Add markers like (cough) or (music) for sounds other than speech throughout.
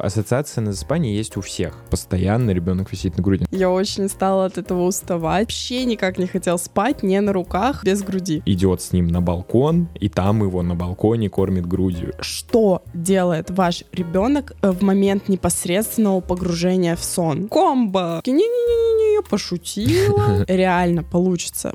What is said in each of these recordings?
Ассоциация на засыпание есть у всех. Постоянно ребенок висит на груди. Я очень стала от этого уставать. Вообще никак не хотел спать, не на руках, без груди. Идет с ним на балкон, и там его на балконе кормит грудью. Что делает ваш ребенок э, в момент непосредственного погружения в сон? Комбо! Не-не-не-не, пошутила. (laughs) Реально получится.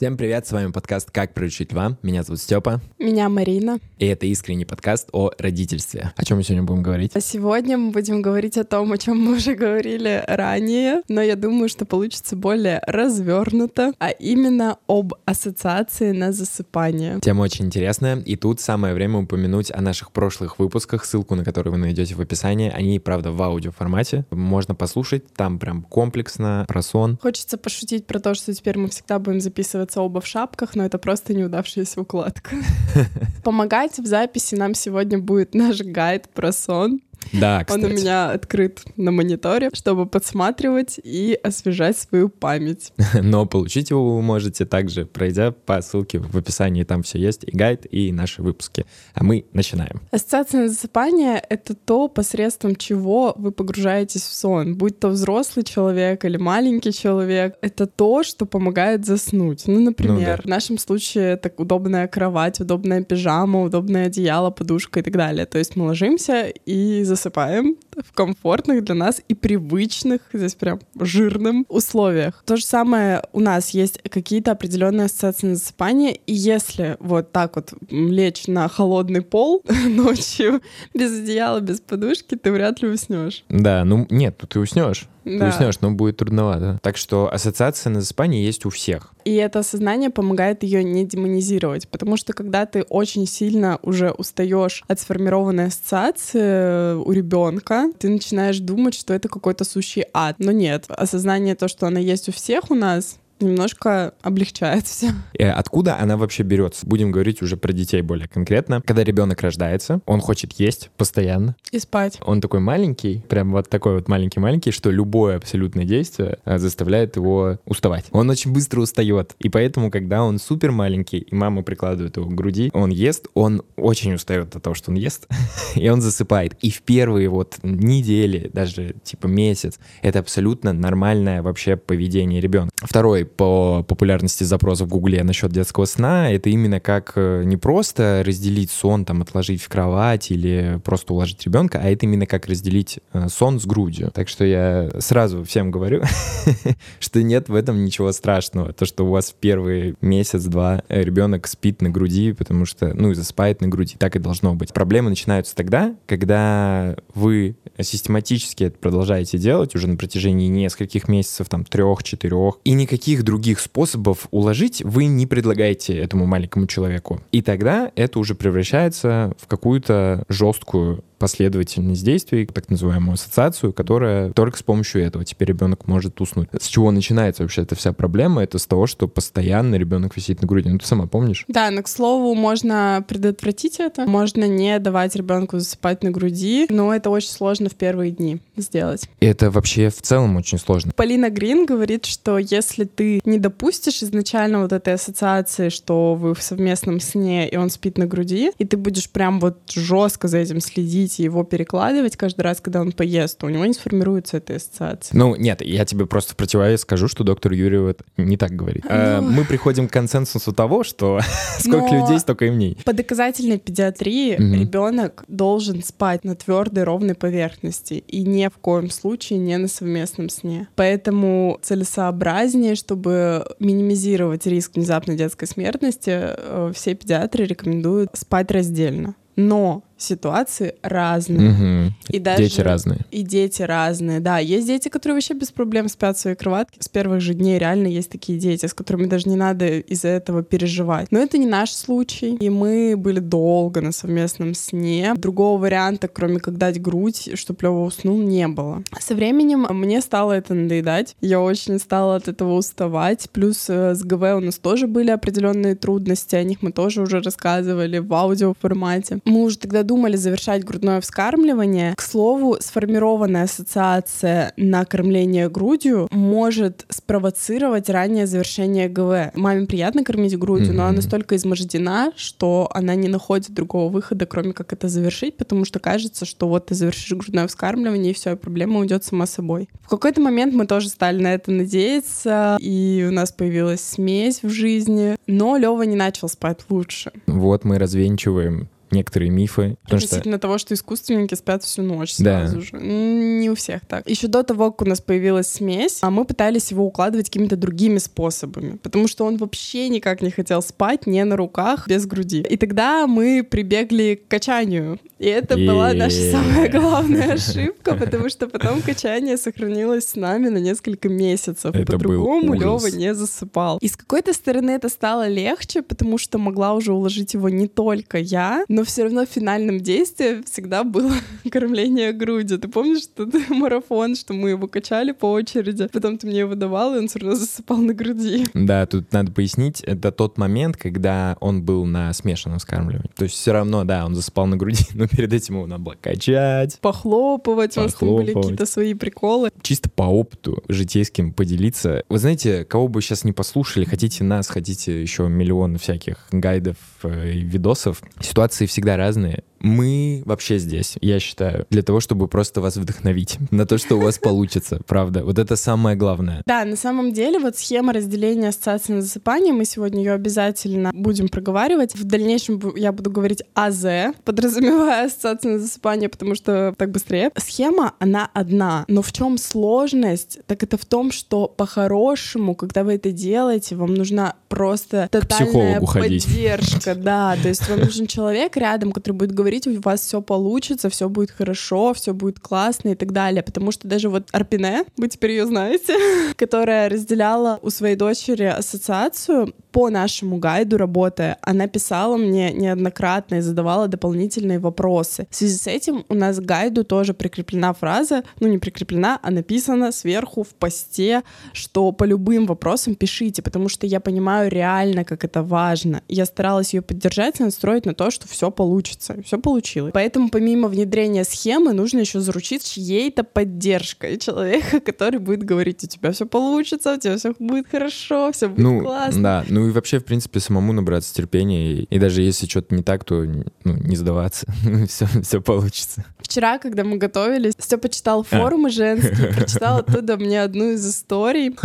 Всем привет, с вами подкаст «Как приручить льва». Меня зовут Степа. Меня Марина. И это искренний подкаст о родительстве. О чем мы сегодня будем говорить? А сегодня мы будем говорить о том, о чем мы уже говорили ранее, но я думаю, что получится более развернуто, а именно об ассоциации на засыпание. Тема очень интересная, и тут самое время упомянуть о наших прошлых выпусках, ссылку на которые вы найдете в описании. Они, правда, в аудиоформате. Можно послушать, там прям комплексно про сон. Хочется пошутить про то, что теперь мы всегда будем записывать оказывается оба в шапках, но это просто неудавшаяся укладка. (laughs) Помогать в записи нам сегодня будет наш гайд про сон. Да, кстати. Он у меня открыт на мониторе, чтобы подсматривать и освежать свою память. (laughs) Но получить его вы можете также, пройдя по ссылке в описании, там все есть, и гайд, и наши выпуски. А мы начинаем. Ассоциация на засыпание — это то, посредством чего вы погружаетесь в сон. Будь то взрослый человек или маленький человек, это то, что помогает заснуть. Ну, например, ну, да. в нашем случае это удобная кровать, удобная пижама, удобное одеяло, подушка и так далее. То есть мы ложимся и засыпаем в комфортных для нас и привычных, здесь прям жирным условиях. То же самое у нас есть какие-то определенные ассоциации на засыпание, и если вот так вот лечь на холодный пол (laughs) ночью без одеяла, без подушки, ты вряд ли уснешь. Да, ну нет, ну ты уснешь. Да. уснешь, но будет трудновато. Так что ассоциация на засыпание есть у всех. И это осознание помогает ее не демонизировать, потому что когда ты очень сильно уже устаешь от сформированной ассоциации у ребенка, ты начинаешь думать, что это какой-то сущий ад. Но нет, осознание то, что она есть у всех у нас, немножко облегчает все. И откуда она вообще берется? Будем говорить уже про детей более конкретно. Когда ребенок рождается, он хочет есть постоянно. И спать. Он такой маленький, прям вот такой вот маленький-маленький, что любое абсолютное действие а, заставляет его уставать. Он очень быстро устает. И поэтому, когда он супер маленький, и мама прикладывает его к груди, он ест, он очень устает от того, что он ест, (laughs) и он засыпает. И в первые вот недели, даже типа месяц, это абсолютно нормальное вообще поведение ребенка. Второй по популярности запросов в Гугле насчет детского сна, это именно как э, не просто разделить сон, там, отложить в кровать или просто уложить ребенка, а это именно как разделить э, сон с грудью. Так что я сразу всем говорю, (laughs) что нет в этом ничего страшного. То, что у вас в первый месяц-два ребенок спит на груди, потому что, ну, и засыпает на груди, так и должно быть. Проблемы начинаются тогда, когда вы систематически это продолжаете делать уже на протяжении нескольких месяцев, там, трех-четырех, и никаких никаких других способов уложить вы не предлагаете этому маленькому человеку. И тогда это уже превращается в какую-то жесткую последовательность действий, так называемую ассоциацию, которая только с помощью этого теперь ребенок может уснуть. С чего начинается вообще эта вся проблема? Это с того, что постоянно ребенок висит на груди. Ну, ты сама помнишь? Да, но, к слову, можно предотвратить это. Можно не давать ребенку засыпать на груди, но это очень сложно в первые дни сделать. Это вообще в целом очень сложно. Полина Грин говорит, что если ты не допустишь изначально вот этой ассоциации, что вы в совместном сне, и он спит на груди, и ты будешь прям вот жестко за этим следить, и его перекладывать каждый раз, когда он поест, то у него не сформируется эта ассоциация. Ну, нет, я тебе просто в противовес скажу, что доктор Юрьев не так говорит. А, ну... Мы приходим к консенсусу того, что (laughs) сколько людей, столько и мнений. По доказательной педиатрии mm ребенок должен спать на твердой ровной поверхности и ни в коем случае не на совместном сне. Поэтому целесообразнее, чтобы минимизировать риск внезапной детской смертности, э, все педиатры рекомендуют спать раздельно. Но ситуации разные. Угу. И даже дети разные. И дети разные, да. Есть дети, которые вообще без проблем спят в своей кроватке. С первых же дней реально есть такие дети, с которыми даже не надо из-за этого переживать. Но это не наш случай. И мы были долго на совместном сне. Другого варианта, кроме как дать грудь, чтобы Лёва уснул, не было. Со временем мне стало это надоедать. Я очень стала от этого уставать. Плюс э, с ГВ у нас тоже были определенные трудности. О них мы тоже уже рассказывали в аудиоформате. Мы уже тогда задумали завершать грудное вскармливание, к слову, сформированная ассоциация на кормление грудью может спровоцировать раннее завершение ГВ. Маме приятно кормить грудью, mm-hmm. но она настолько измождена, что она не находит другого выхода, кроме как это завершить, потому что кажется, что вот ты завершишь грудное вскармливание, и все, проблема уйдет сама собой. В какой-то момент мы тоже стали на это надеяться, и у нас появилась смесь в жизни, но Лева не начал спать лучше. Вот мы развенчиваем некоторые мифы. Относительно что... того, что искусственники спят всю ночь сразу да. же. Не у всех так. Еще до того, как у нас появилась смесь, а мы пытались его укладывать какими-то другими способами, потому что он вообще никак не хотел спать не на руках, без груди. И тогда мы прибегли к качанию. И это была наша самая (laughs) главная ошибка, потому что потом качание сохранилось с нами на несколько месяцев. По-другому Лева не засыпал. И с какой-то стороны это стало легче, потому что могла уже уложить его не только я, но но все равно финальным действием всегда было (laughs) кормление грудью. Ты помнишь этот (laughs) марафон, что мы его качали по очереди, потом ты мне его давал, и он все равно засыпал на груди. Да, тут надо пояснить, это тот момент, когда он был на смешанном скармливании. То есть все равно, да, он засыпал на груди, (laughs) но перед этим его надо было качать. Похлопывать, Похлопывать. у нас там были какие-то свои приколы. Чисто по опыту житейским поделиться. Вы знаете, кого бы сейчас не послушали, хотите нас, хотите еще миллион всяких гайдов э, и видосов, ситуации всегда разные. Мы вообще здесь, я считаю, для того, чтобы просто вас вдохновить (laughs) на то, что у вас получится, правда. Вот это самое главное. Да, на самом деле вот схема разделения ассоциации на засыпание, мы сегодня ее обязательно будем проговаривать. В дальнейшем я буду говорить АЗ, подразумевая ассоциацию на засыпание, потому что так быстрее. Схема, она одна, но в чем сложность? Так это в том, что по-хорошему, когда вы это делаете, вам нужна просто тотальная поддержка, да, то есть вам нужен человек рядом, который будет говорить говорить, у вас все получится, все будет хорошо, все будет классно и так далее. Потому что даже вот Арпине, вы теперь ее знаете, (laughs) которая разделяла у своей дочери ассоциацию по нашему гайду работая, она писала мне неоднократно и задавала дополнительные вопросы. В связи с этим у нас к гайду тоже прикреплена фраза, ну не прикреплена, а написана сверху в посте, что по любым вопросам пишите, потому что я понимаю реально, как это важно. Я старалась ее поддержать и настроить на то, что все получится, все получилось. Поэтому помимо внедрения схемы нужно еще заручить чьей-то поддержкой человека, который будет говорить, у тебя все получится, у тебя все будет хорошо, все будет ну, классно. Да, ну и вообще, в принципе, самому набраться терпения. И, и даже если что-то не так, то ну, не сдаваться. (laughs) все, все получится. Вчера, когда мы готовились, все почитал а. форумы а. женские, (laughs) прочитал оттуда мне одну из историй.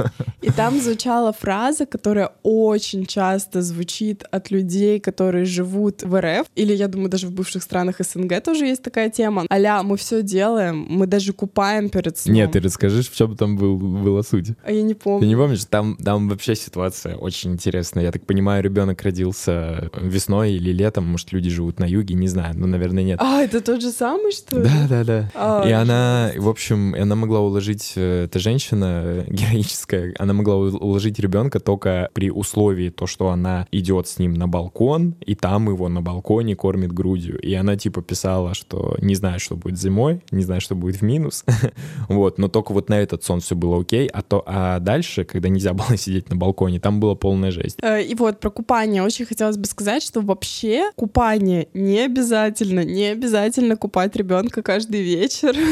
И там звучала фраза, которая очень часто звучит от людей, которые живут в РФ, или, я думаю, даже в бывших странах СНГ тоже есть такая тема. Аля, мы все делаем, мы даже купаем перед сном. Нет, ты расскажешь, в чем там был, была суть. А я не помню. Ты не помнишь? Там, там вообще ситуация очень интересная. Я так понимаю, ребенок родился весной или летом, может, люди живут на юге, не знаю, но, наверное, нет. А, это тот же самый, что ли? Да, да, да. А, и она, в общем, она могла уложить, э, эта женщина (laughs) героическая, она могла уложить ребенка только при условии то, что она идет с ним на балкон, и там его на балконе кормит грудью. И она типа писала, что не знает, что будет зимой, не знает, что будет в минус. (laughs) вот, но только вот на этот сон все было окей, а то, а дальше, когда нельзя (laughs) было сидеть на балконе, там была полная жесть. Э, и вот про купание очень хотелось бы сказать, что вообще купание не обязательно, не обязательно купать ребенка каждый вечер. (laughs)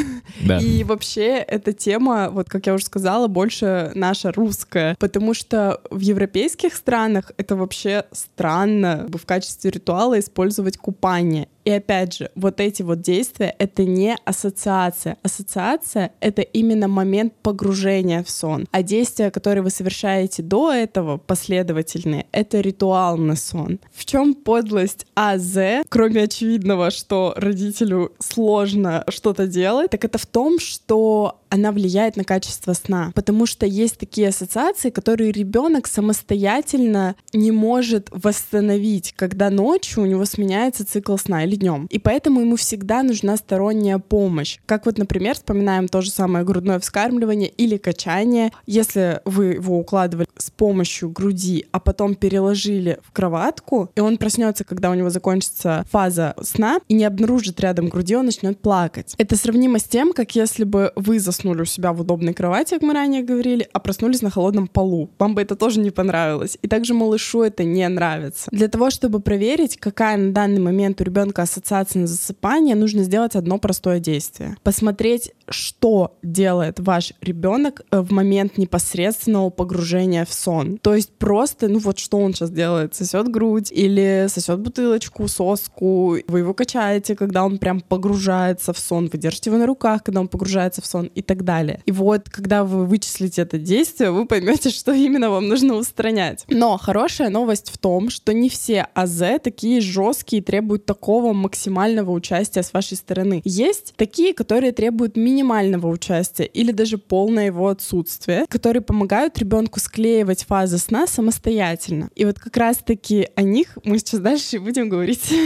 Да. И вообще эта тема, вот как я уже сказала, больше наша русская, потому что в европейских странах это вообще странно в качестве ритуала использовать купание. И опять же, вот эти вот действия — это не ассоциация. Ассоциация — это именно момент погружения в сон. А действия, которые вы совершаете до этого, последовательные, это ритуал на сон. В чем подлость АЗ, кроме очевидного, что родителю сложно что-то делать, так это в том, что она влияет на качество сна. Потому что есть такие ассоциации, которые ребенок самостоятельно не может восстановить, когда ночью у него сменяется цикл сна или днем. И поэтому ему всегда нужна сторонняя помощь. Как вот, например, вспоминаем то же самое грудное вскармливание или качание. Если вы его укладывали с помощью груди, а потом переложили в кроватку, и он проснется, когда у него закончится фаза сна, и не обнаружит рядом груди, он начнет плакать. Это сравнимо с тем, как если бы вы заснули заснули у себя в удобной кровати, как мы ранее говорили, а проснулись на холодном полу. Вам бы это тоже не понравилось. И также малышу это не нравится. Для того, чтобы проверить, какая на данный момент у ребенка ассоциация на засыпание, нужно сделать одно простое действие. Посмотреть, что делает ваш ребенок э, в момент непосредственного погружения в сон. То есть просто, ну вот что он сейчас делает, сосет грудь или сосет бутылочку, соску, вы его качаете, когда он прям погружается в сон, вы держите его на руках, когда он погружается в сон и так далее. И вот, когда вы вычислите это действие, вы поймете, что именно вам нужно устранять. Но хорошая новость в том, что не все АЗ такие жесткие и требуют такого максимального участия с вашей стороны. Есть такие, которые требуют минимального участия или даже полное его отсутствие, которые помогают ребенку склеивать фазы сна самостоятельно. И вот как раз-таки о них мы сейчас дальше будем говорить. (laughs)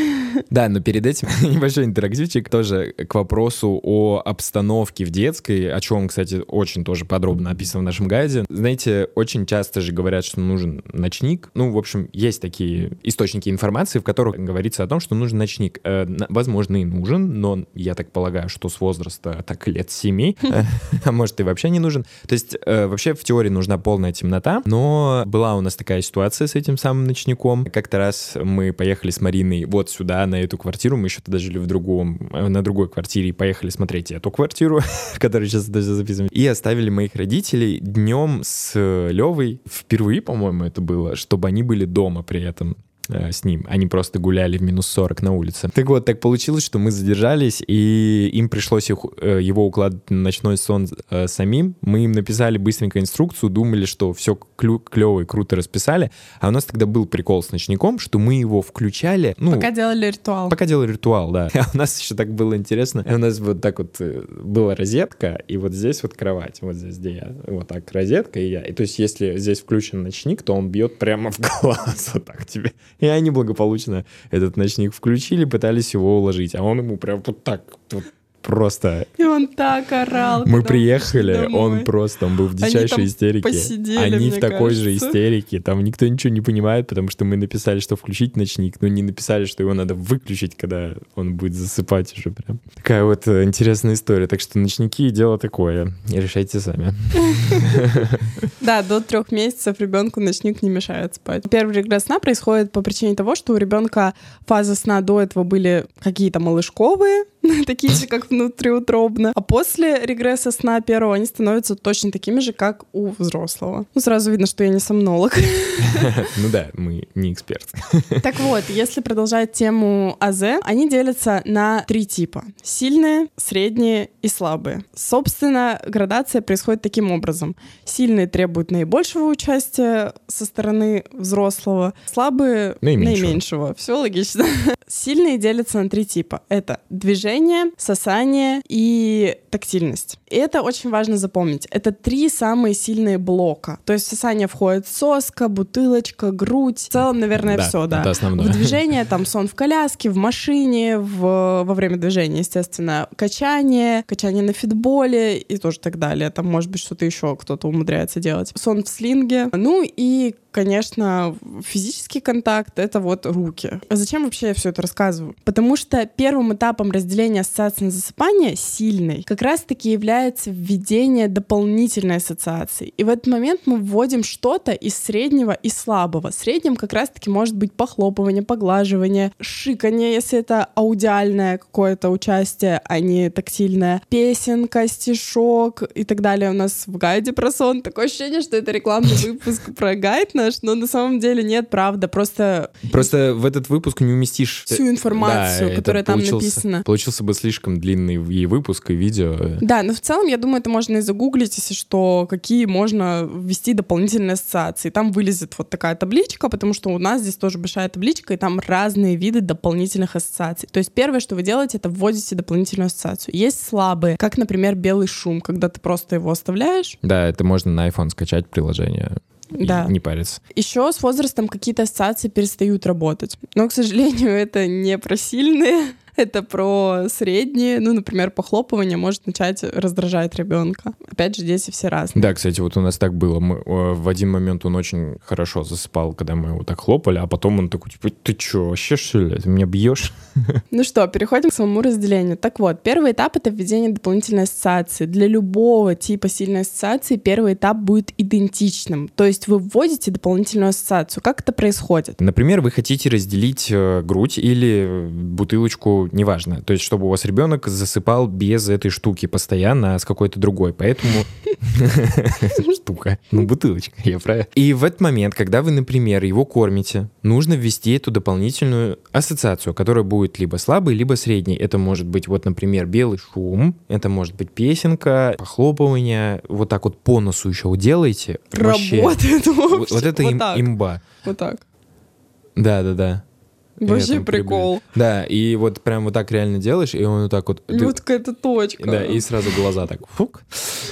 Да, но перед этим (laughs) небольшой интерактивчик тоже к вопросу о обстановке в детской, о чем, кстати, очень тоже подробно описан в нашем гайде. Знаете, очень часто же говорят, что нужен ночник. Ну, в общем, есть такие источники информации, в которых говорится о том, что нужен ночник. Э, возможно, и нужен, но я так полагаю, что с возраста так лет семи, (laughs) а может и вообще не нужен. То есть э, вообще в теории нужна полная темнота, но была у нас такая ситуация с этим самым ночником. Как-то раз мы поехали с Мариной вот сюда, на эту квартиру, мы еще тогда жили в другом, э, на другой квартире, и поехали смотреть эту квартиру, (laughs) которую сейчас даже записываем, и оставили моих родителей днем с Левой, впервые, по-моему, это было, чтобы они были дома при этом. Э, с ним. Они просто гуляли в минус 40 на улице. Так вот, так получилось, что мы задержались, и им пришлось их, э, его укладывать на ночной сон э, самим. Мы им написали быстренько инструкцию, думали, что все клю- клево и круто расписали. А у нас тогда был прикол с ночником, что мы его включали... Ну, пока делали ритуал. Пока делали ритуал, да. (laughs) А у нас еще так было интересно. У нас вот так вот была розетка, и вот здесь вот кровать. Вот здесь, где я. Вот так розетка и я. И то есть, если здесь включен ночник, то он бьет прямо в глаз (laughs) вот так тебе. И они благополучно этот ночник включили, пытались его уложить. А он ему прям вот так вот просто... И он так орал. Мы приехали, он просто, он был в дичайшей Они истерике. Посидели, Они в такой кажется. же истерике. Там никто ничего не понимает, потому что мы написали, что включить ночник, но не написали, что его надо выключить, когда он будет засыпать уже прям. Такая вот э, интересная история. Так что ночники — дело такое. Решайте сами. (laughs) Да, до трех месяцев ребенку ночник не мешает спать. Первый регресс сна происходит по причине того, что у ребенка фазы сна до этого были какие-то малышковые, (laughs) такие же, как внутриутробно. А после регресса сна первого они становятся точно такими же, как у взрослого. Ну, сразу видно, что я не сомнолог. (laughs) Ну да, мы не эксперты. (laughs) Так вот, если продолжать тему АЗ, они делятся на три типа. Сильные, средние и слабые. Собственно, градация происходит таким образом. Сильные требуют наибольшего участия со стороны взрослого, слабые — наименьшего. наименьшего. Все логично. Сильные делятся на три типа. Это движение, сосание и тактильность. И это очень важно запомнить. Это три самые сильные блока. То есть в сосание входит соска, бутылочка, грудь. В целом, наверное, да, все, да. Это основное. В движение там сон в коляске, в машине, в, во время движения, естественно, качание, качание на фитболе и тоже так далее. Там, может быть, что-то еще кто-то умудряется делать. Сон в слинге. Ну и конечно, физический контакт — это вот руки. А зачем вообще я все это рассказываю? Потому что первым этапом разделения ассоциации на засыпание сильной как раз-таки является введение дополнительной ассоциации. И в этот момент мы вводим что-то из среднего и слабого. Средним как раз-таки может быть похлопывание, поглаживание, шиканье, если это аудиальное какое-то участие, а не тактильное, песенка, стишок и так далее. У нас в гайде про сон такое ощущение, что это рекламный выпуск про гайд наш, но на самом деле нет, правда, просто... Просто в этот выпуск не уместишь... Всю информацию, да, которая там написана. Получился бы слишком длинный и выпуск, и видео. Да, но в целом, я думаю, это можно и загуглить, если что, какие можно ввести дополнительные ассоциации. Там вылезет вот такая табличка, потому что у нас здесь тоже большая табличка, и там разные виды дополнительных ассоциаций. То есть первое, что вы делаете, это вводите дополнительную ассоциацию. Есть слабые, как, например, белый шум, когда ты просто его оставляешь. Да, это можно на iPhone скачать приложение да. не париться. Еще с возрастом какие-то ассоциации перестают работать. Но, к сожалению, (laughs) это не про сильные (laughs) это про средние, ну, например, похлопывание может начать раздражать ребенка. Опять же, дети все разные. Да, кстати, вот у нас так было. Мы, э, в один момент он очень хорошо засыпал, когда мы его так хлопали, а потом он такой, типа, ты что, вообще что ли? Ты меня бьешь? (laughs) Ну что, переходим к самому разделению. Так вот, первый этап — это введение дополнительной ассоциации. Для любого типа сильной ассоциации первый этап будет идентичным. То есть вы вводите дополнительную ассоциацию. Как это происходит? Например, вы хотите разделить э, грудь или бутылочку, неважно. То есть, чтобы у вас ребенок засыпал без этой штуки постоянно, а с какой-то другой. Поэтому... (laughs) Штука. Ну, бутылочка, я правильно. И в этот момент, когда вы, например, его кормите, нужно ввести эту дополнительную ассоциацию, которая будет либо слабой, либо средней. Это может быть, вот, например, белый шум, это может быть песенка, похлопывание, вот так вот по носу еще делаете. Работает вообще. Вот, вот это вот им, имба. Вот так. Да, да, да. Вообще прикол. Да, и вот прям вот так реально делаешь, и он вот так вот... И вот какая-то точка. Да, и сразу глаза так, фук.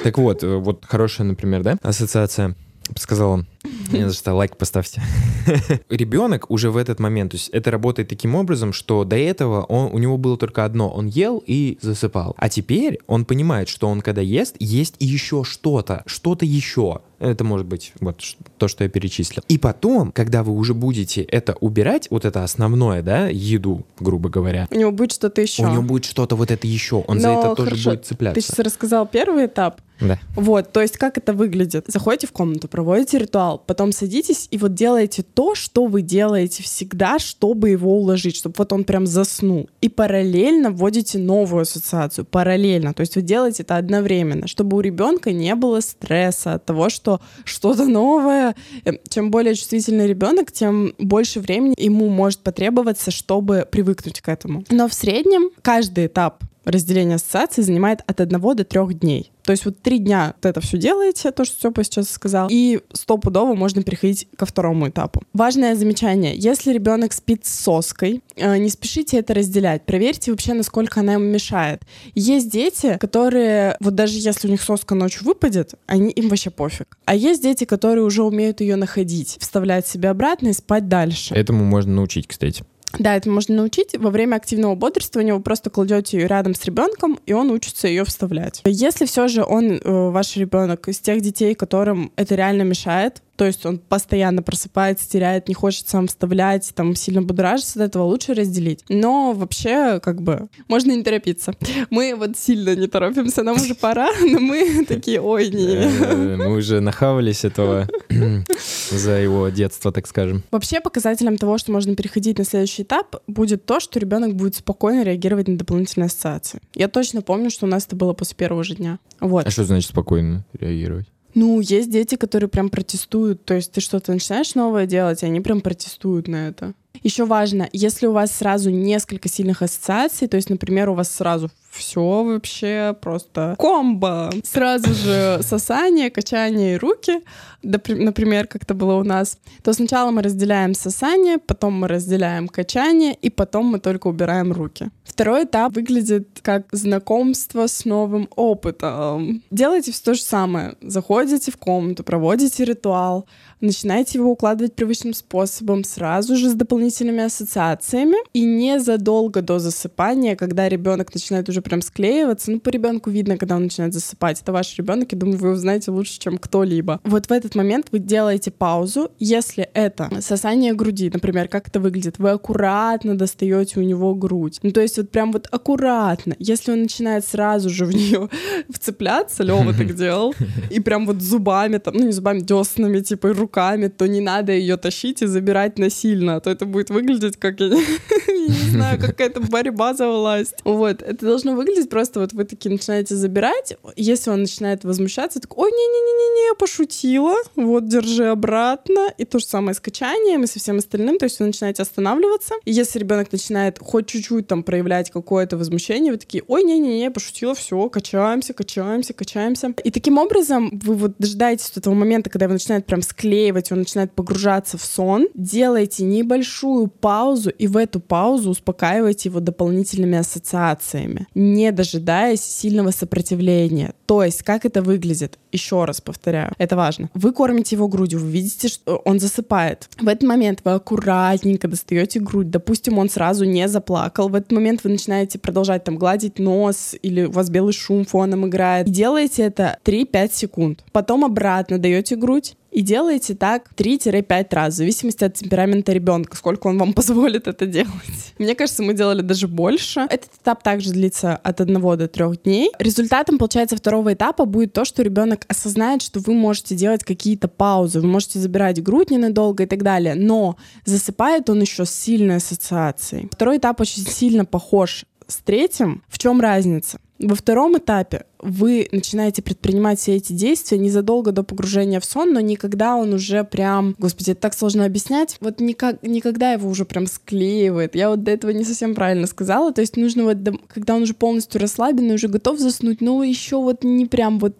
Так вот, э, вот хорошая, например, да, ассоциация сказал он. Не за что, лайк поставьте. (laughs) Ребенок уже в этот момент, то есть это работает таким образом, что до этого он, у него было только одно, он ел и засыпал. А теперь он понимает, что он когда ест, есть еще что-то, что-то еще. Это может быть вот то, что я перечислил. И потом, когда вы уже будете это убирать, вот это основное, да, еду, грубо говоря. У него будет что-то еще. У него будет что-то вот это еще. Он Но за это тоже хорошо. будет цепляться. Ты сейчас рассказал первый этап. Да. Вот, то есть как это выглядит? Заходите в комнату, проводите ритуал, потом садитесь и вот делаете то, что вы делаете всегда, чтобы его уложить, чтобы вот он прям заснул. И параллельно вводите новую ассоциацию, параллельно. То есть вы делаете это одновременно, чтобы у ребенка не было стресса от того, что что-то новое. Эм, чем более чувствительный ребенок, тем больше времени ему может потребоваться, чтобы привыкнуть к этому. Но в среднем каждый этап разделение ассоциаций занимает от одного до трех дней. То есть вот три дня вот это все делаете, то, что Степа сейчас сказал, и стопудово можно переходить ко второму этапу. Важное замечание. Если ребенок спит с соской, э, не спешите это разделять. Проверьте вообще, насколько она ему мешает. Есть дети, которые, вот даже если у них соска ночью выпадет, они, им вообще пофиг. А есть дети, которые уже умеют ее находить, вставлять себе обратно и спать дальше. Этому можно научить, кстати. Да, это можно научить. Во время активного бодрствования вы просто кладете ее рядом с ребенком, и он учится ее вставлять. Если все же он, э, ваш ребенок, из тех детей, которым это реально мешает, то есть он постоянно просыпается, теряет, не хочет сам вставлять, там сильно будоражится, от этого лучше разделить. Но вообще, как бы, можно не торопиться. Мы вот сильно не торопимся, нам уже пора, (laughs) но мы такие, ой, не. Э, мы уже нахавались этого (clears throat) за его детство, так скажем. Вообще показателем того, что можно переходить на следующий этап, будет то, что ребенок будет спокойно реагировать на дополнительные ассоциации. Я точно помню, что у нас это было после первого же дня. Вот. А что значит спокойно реагировать? Ну, есть дети, которые прям протестуют. То есть ты что-то начинаешь новое делать, и они прям протестуют на это. Еще важно, если у вас сразу несколько сильных ассоциаций, то есть, например, у вас сразу все вообще просто комбо. Сразу же сосание, качание и руки, например, как это было у нас, то сначала мы разделяем сосание, потом мы разделяем качание, и потом мы только убираем руки. Второй этап выглядит как знакомство с новым опытом. Делайте все то же самое. Заходите в комнату, проводите ритуал, начинаете его укладывать привычным способом, сразу же с дополнительными ассоциациями, и незадолго до засыпания, когда ребенок начинает уже прям склеиваться. Ну, по ребенку видно, когда он начинает засыпать. Это ваш ребенок, и думаю, вы его знаете лучше, чем кто-либо. Вот в этот момент вы делаете паузу. Если это сосание груди, например, как это выглядит, вы аккуратно достаете у него грудь. Ну, то есть вот прям вот аккуратно. Если он начинает сразу же в нее (laughs) вцепляться, Лева так (laughs) делал, и прям вот зубами, там, ну не зубами, деснами, типа руками, то не надо ее тащить и забирать насильно, а то это будет выглядеть как, (laughs) я не знаю, какая-то борьба за власть. Вот, это должно выглядеть просто вот вы такие начинаете забирать, если он начинает возмущаться, так, ой, не-не-не-не, пошутила, вот, держи обратно. И то же самое с качанием и со всем остальным, то есть вы начинаете останавливаться. И если ребенок начинает хоть чуть-чуть там проявлять какое-то возмущение, вы такие, ой, не-не-не, пошутила, все, качаемся, качаемся, качаемся. И таким образом вы вот дожидаетесь этого момента, когда его начинает прям склеивать, он начинает погружаться в сон, делайте небольшую паузу, и в эту паузу успокаивайте его дополнительными ассоциациями. не дожидаясь сильного сопротивления. То есть, как это выглядит? Еще раз повторяю, это важно. Вы кормите его грудью, вы видите, что он засыпает. В этот момент вы аккуратненько достаете грудь. Допустим, он сразу не заплакал. В этот момент вы начинаете продолжать там гладить нос или у вас белый шум фоном играет. И делаете это 3-5 секунд. Потом обратно даете грудь и делаете так 3-5 раз, в зависимости от темперамента ребенка, сколько он вам (laughs) позволит это делать. Мне кажется, мы делали даже больше. Этот этап также длится от 1 до 3 дней. Результатом, получается, второго этапа будет то, что ребенок осознает, что вы можете делать какие-то паузы, вы можете забирать грудь ненадолго и так далее, но засыпает он еще с сильной ассоциацией. Второй этап очень сильно похож с третьим. В чем разница? Во втором этапе вы начинаете предпринимать все эти действия незадолго до погружения в сон, но никогда он уже прям, господи, это так сложно объяснять, вот никак, никогда его уже прям склеивает. Я вот до этого не совсем правильно сказала, то есть нужно вот, когда он уже полностью расслаблен и уже готов заснуть, но еще вот не прям вот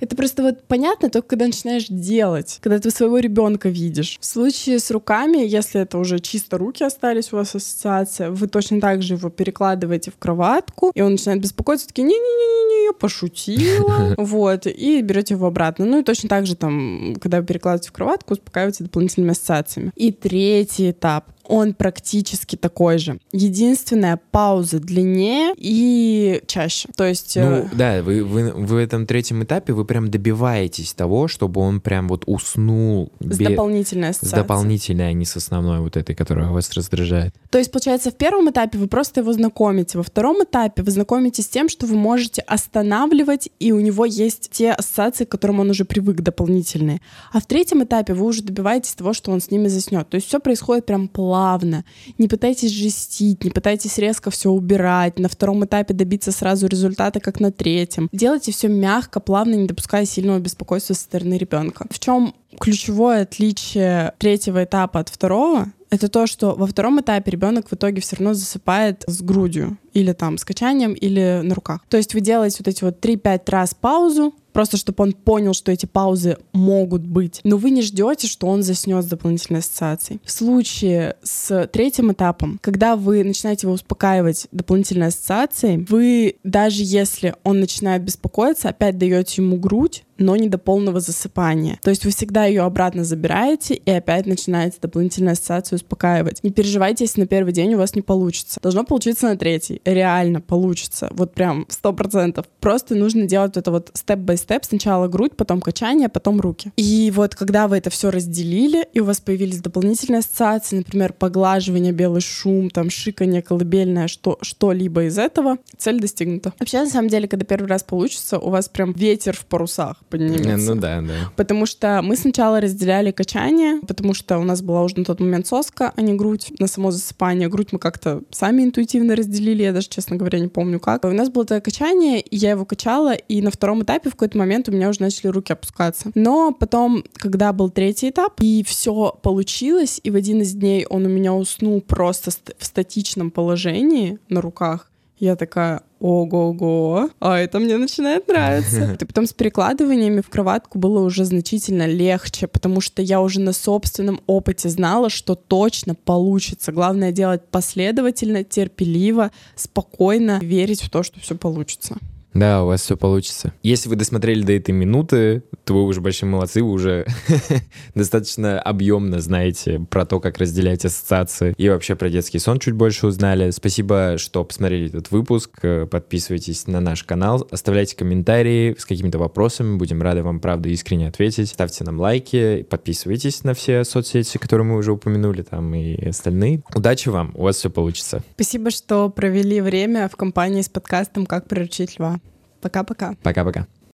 это просто вот понятно только когда начинаешь делать, когда ты своего ребенка видишь. В случае с руками, если это уже чисто руки остались у вас ассоциация, вы точно так же его перекладываете в кроватку, и он начинает беспокоиться, такие, не-не-не-не, я пошутила, (laughs) вот, и берете его обратно. Ну и точно так же там, когда вы перекладываете в кроватку, успокаиваете дополнительными ассоциациями. И третий этап он практически такой же. Единственная пауза длиннее и чаще. То есть... Ну, э, да, вы, вы в этом третьем этапе вы прям добиваетесь того, чтобы он прям вот уснул. С бе... дополнительной ассоциацией. С дополнительной, а не с основной вот этой, которая вас раздражает. То есть, получается, в первом этапе вы просто его знакомите. Во втором этапе вы знакомитесь с тем, что вы можете останавливать, и у него есть те ассоциации, к которым он уже привык дополнительные. А в третьем этапе вы уже добиваетесь того, что он с ними заснет. То есть все происходит прям плавно плавно. Не пытайтесь жестить, не пытайтесь резко все убирать, на втором этапе добиться сразу результата, как на третьем. Делайте все мягко, плавно, не допуская сильного беспокойства со стороны ребенка. В чем ключевое отличие третьего этапа от второго? это то, что во втором этапе ребенок в итоге все равно засыпает с грудью или там с качанием или на руках. То есть вы делаете вот эти вот 3-5 раз паузу, просто чтобы он понял, что эти паузы могут быть. Но вы не ждете, что он заснет с дополнительной ассоциацией. В случае с третьим этапом, когда вы начинаете его успокаивать дополнительной ассоциацией, вы даже если он начинает беспокоиться, опять даете ему грудь, но не до полного засыпания. То есть вы всегда ее обратно забираете и опять начинаете дополнительную ассоциацию успокаивать. Не переживайте, если на первый день у вас не получится. Должно получиться на третий. Реально получится. Вот прям сто процентов. Просто нужно делать это вот степ-бай-степ степ. Сначала грудь, потом качание, потом руки. И вот когда вы это все разделили, и у вас появились дополнительные ассоциации, например, поглаживание, белый шум, там, шиканье, колыбельное, что, что-либо из этого, цель достигнута. Вообще, на самом деле, когда первый раз получится, у вас прям ветер в парусах поднимется. Ну да, да. Потому что мы сначала разделяли качание, потому что у нас была уже на тот момент соска, а не грудь. На само засыпание грудь мы как-то сами интуитивно разделили, я даже, честно говоря, не помню как. У нас было это качание, и я его качала, и на втором этапе в какой-то момент у меня уже начали руки опускаться. Но потом, когда был третий этап, и все получилось, и в один из дней он у меня уснул просто в статичном положении на руках, я такая, ого-го, а это мне начинает нравиться. (laughs) И потом с перекладываниями в кроватку было уже значительно легче, потому что я уже на собственном опыте знала, что точно получится. Главное делать последовательно, терпеливо, спокойно, верить в то, что все получится. Да, у вас все получится. Если вы досмотрели до этой минуты, то вы уже большие молодцы, вы уже (laughs) достаточно объемно знаете про то, как разделять ассоциации и вообще про детский сон чуть больше узнали. Спасибо, что посмотрели этот выпуск. Подписывайтесь на наш канал, оставляйте комментарии с какими-то вопросами, будем рады вам, правда, искренне ответить. Ставьте нам лайки, подписывайтесь на все соцсети, которые мы уже упомянули, там и остальные. Удачи вам, у вас все получится. Спасибо, что провели время в компании с подкастом «Как приручить льва». Pra cá, pra cá. Pra cá, pra cá.